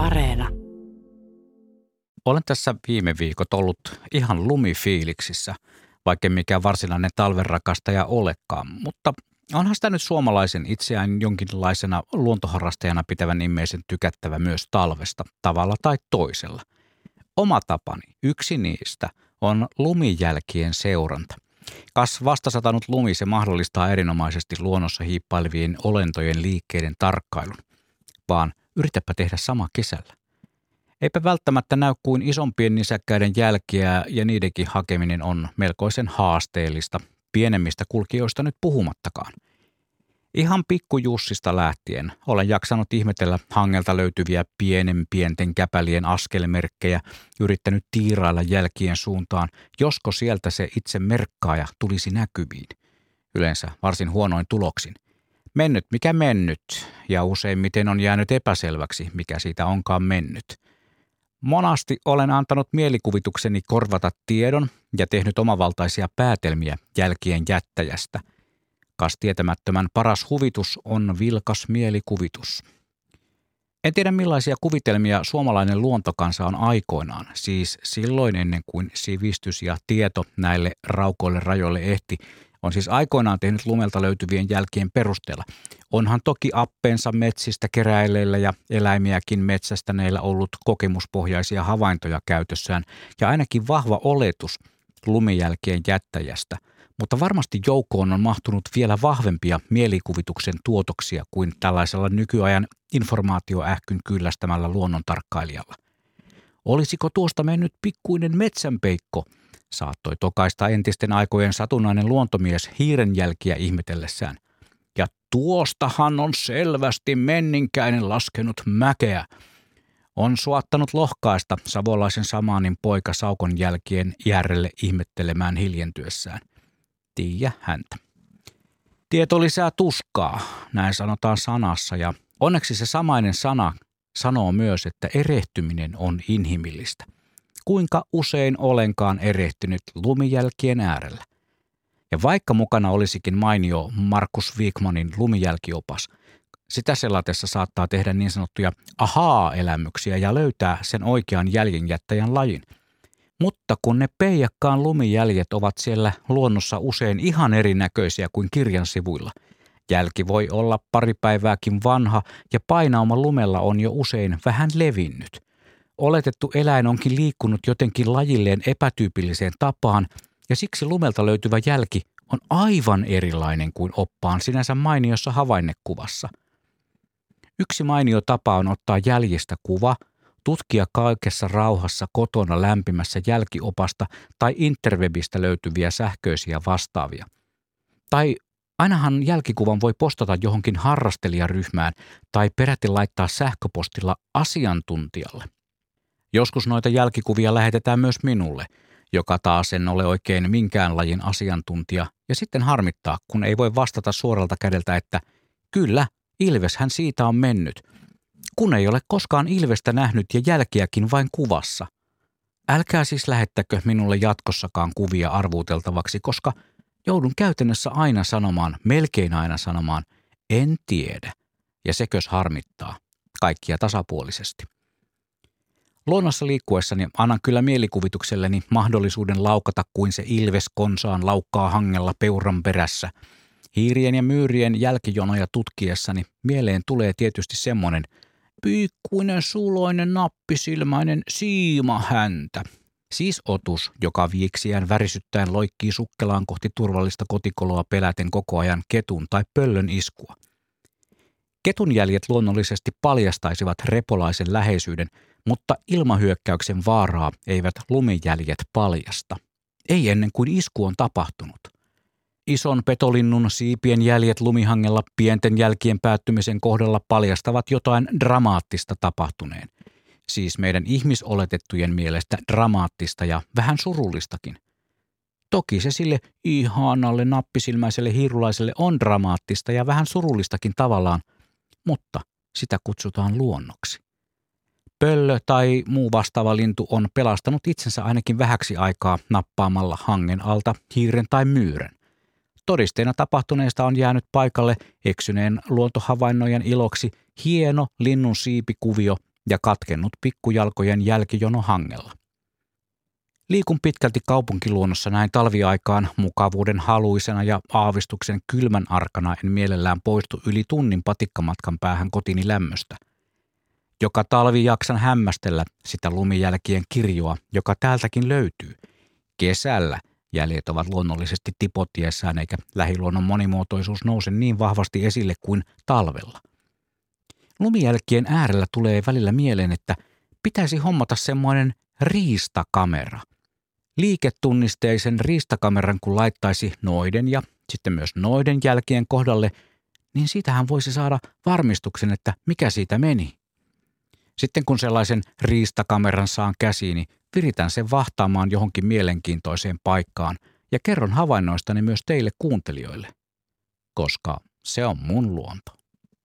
Areena. Olen tässä viime viikot ollut ihan lumifiiliksissä, vaikka mikään varsinainen talvenrakastaja olekaan, mutta onhan sitä nyt suomalaisen itseään jonkinlaisena luontoharrastajana pitävän ihmisen tykättävä myös talvesta tavalla tai toisella. Oma tapani, yksi niistä, on lumijälkien seuranta. Kas vastasatanut lumi se mahdollistaa erinomaisesti luonnossa hiippailevien olentojen liikkeiden tarkkailun. Vaan yritäpä tehdä sama kesällä. Eipä välttämättä näy kuin isompien nisäkkäiden jälkiä ja niidenkin hakeminen on melkoisen haasteellista, pienemmistä kulkijoista nyt puhumattakaan. Ihan pikkujussista lähtien olen jaksanut ihmetellä hangelta löytyviä pienen pienten käpälien askelmerkkejä, yrittänyt tiirailla jälkien suuntaan, josko sieltä se itse merkkaaja tulisi näkyviin. Yleensä varsin huonoin tuloksin – Mennyt mikä mennyt, ja useimmiten on jäänyt epäselväksi, mikä siitä onkaan mennyt. Monasti olen antanut mielikuvitukseni korvata tiedon ja tehnyt omavaltaisia päätelmiä jälkien jättäjästä. Kas tietämättömän paras huvitus on vilkas mielikuvitus. En tiedä millaisia kuvitelmia suomalainen luontokansa on aikoinaan, siis silloin ennen kuin sivistys ja tieto näille raukoille rajoille ehti on siis aikoinaan tehnyt lumelta löytyvien jälkien perusteella. Onhan toki appeensa metsistä keräileillä ja eläimiäkin metsästäneillä ollut kokemuspohjaisia havaintoja käytössään ja ainakin vahva oletus lumijälkien jättäjästä, mutta varmasti joukkoon on mahtunut vielä vahvempia mielikuvituksen tuotoksia kuin tällaisella nykyajan informaatioähkyn kyllästämällä luonnontarkkailijalla. Olisiko tuosta mennyt pikkuinen metsänpeikko – saattoi tokaista entisten aikojen satunnainen luontomies hiirenjälkiä ihmetellessään. Ja tuostahan on selvästi menninkäinen laskenut mäkeä. On suottanut lohkaista savolaisen samaanin poika Saukon jälkien järrelle ihmettelemään hiljentyessään. Tiiä häntä. Tieto lisää tuskaa, näin sanotaan sanassa, ja onneksi se samainen sana sanoo myös, että erehtyminen on inhimillistä – kuinka usein olenkaan erehtynyt lumijälkien äärellä. Ja vaikka mukana olisikin mainio Markus Wigmanin lumijälkiopas, sitä selatessa saattaa tehdä niin sanottuja ahaa-elämyksiä ja löytää sen oikean jäljenjättäjän lajin. Mutta kun ne peijakkaan lumijäljet ovat siellä luonnossa usein ihan erinäköisiä kuin kirjan sivuilla, jälki voi olla pari päivääkin vanha ja painauma lumella on jo usein vähän levinnyt – oletettu eläin onkin liikkunut jotenkin lajilleen epätyypilliseen tapaan ja siksi lumelta löytyvä jälki on aivan erilainen kuin oppaan sinänsä mainiossa havainnekuvassa. Yksi mainio tapa on ottaa jäljistä kuva, tutkia kaikessa rauhassa kotona lämpimässä jälkiopasta tai interwebistä löytyviä sähköisiä vastaavia. Tai ainahan jälkikuvan voi postata johonkin harrastelijaryhmään tai peräti laittaa sähköpostilla asiantuntijalle – Joskus noita jälkikuvia lähetetään myös minulle, joka taas en ole oikein minkään lajin asiantuntija, ja sitten harmittaa, kun ei voi vastata suoralta kädeltä, että kyllä, Ilveshän siitä on mennyt, kun ei ole koskaan Ilvestä nähnyt ja jälkiäkin vain kuvassa. Älkää siis lähettäkö minulle jatkossakaan kuvia arvuuteltavaksi, koska joudun käytännössä aina sanomaan, melkein aina sanomaan, en tiedä. Ja sekös harmittaa, kaikkia tasapuolisesti. Luonnossa liikkuessani annan kyllä mielikuvitukselleni mahdollisuuden laukata kuin se ilves konsaan laukkaa hangella peuran perässä. Hiirien ja myyrien jälkijonoja tutkiessani mieleen tulee tietysti semmoinen piikkuinen suloinen nappisilmäinen siima häntä. Siis otus, joka viiksiään värisyttäen loikkii sukkelaan kohti turvallista kotikoloa peläten koko ajan ketun tai pöllön iskua. Ketun jäljet luonnollisesti paljastaisivat repolaisen läheisyyden – mutta ilmahyökkäyksen vaaraa eivät lumijäljet paljasta. Ei ennen kuin isku on tapahtunut. Ison petolinnun siipien jäljet lumihangella pienten jälkien päättymisen kohdalla paljastavat jotain dramaattista tapahtuneen. Siis meidän ihmisoletettujen mielestä dramaattista ja vähän surullistakin. Toki se sille ihanalle nappisilmäiselle hiirulaiselle on dramaattista ja vähän surullistakin tavallaan, mutta sitä kutsutaan luonnoksi. Pöllö tai muu vastaava lintu on pelastanut itsensä ainakin vähäksi aikaa nappaamalla hangen alta hiiren tai myyrän. Todisteena tapahtuneesta on jäänyt paikalle eksyneen luontohavainnojen iloksi hieno linnun siipikuvio ja katkennut pikkujalkojen jälkijono hangella. Liikun pitkälti kaupunkiluonnossa näin talviaikaan mukavuuden haluisena ja aavistuksen kylmän arkana en mielellään poistu yli tunnin patikkamatkan päähän kotini lämmöstä. Joka talvi jaksan hämmästellä sitä lumijälkien kirjoa, joka täältäkin löytyy. Kesällä jäljet ovat luonnollisesti tipotiessään eikä lähiluonnon monimuotoisuus nouse niin vahvasti esille kuin talvella. Lumijälkien äärellä tulee välillä mieleen, että pitäisi hommata semmoinen riistakamera. Liiketunnisteisen riistakameran kun laittaisi noiden ja sitten myös noiden jälkien kohdalle, niin siitähän voisi saada varmistuksen, että mikä siitä meni. Sitten kun sellaisen riistakameran saan käsiini, viritän sen vahtaamaan johonkin mielenkiintoiseen paikkaan ja kerron havainnoistani myös teille kuuntelijoille, koska se on mun luonto.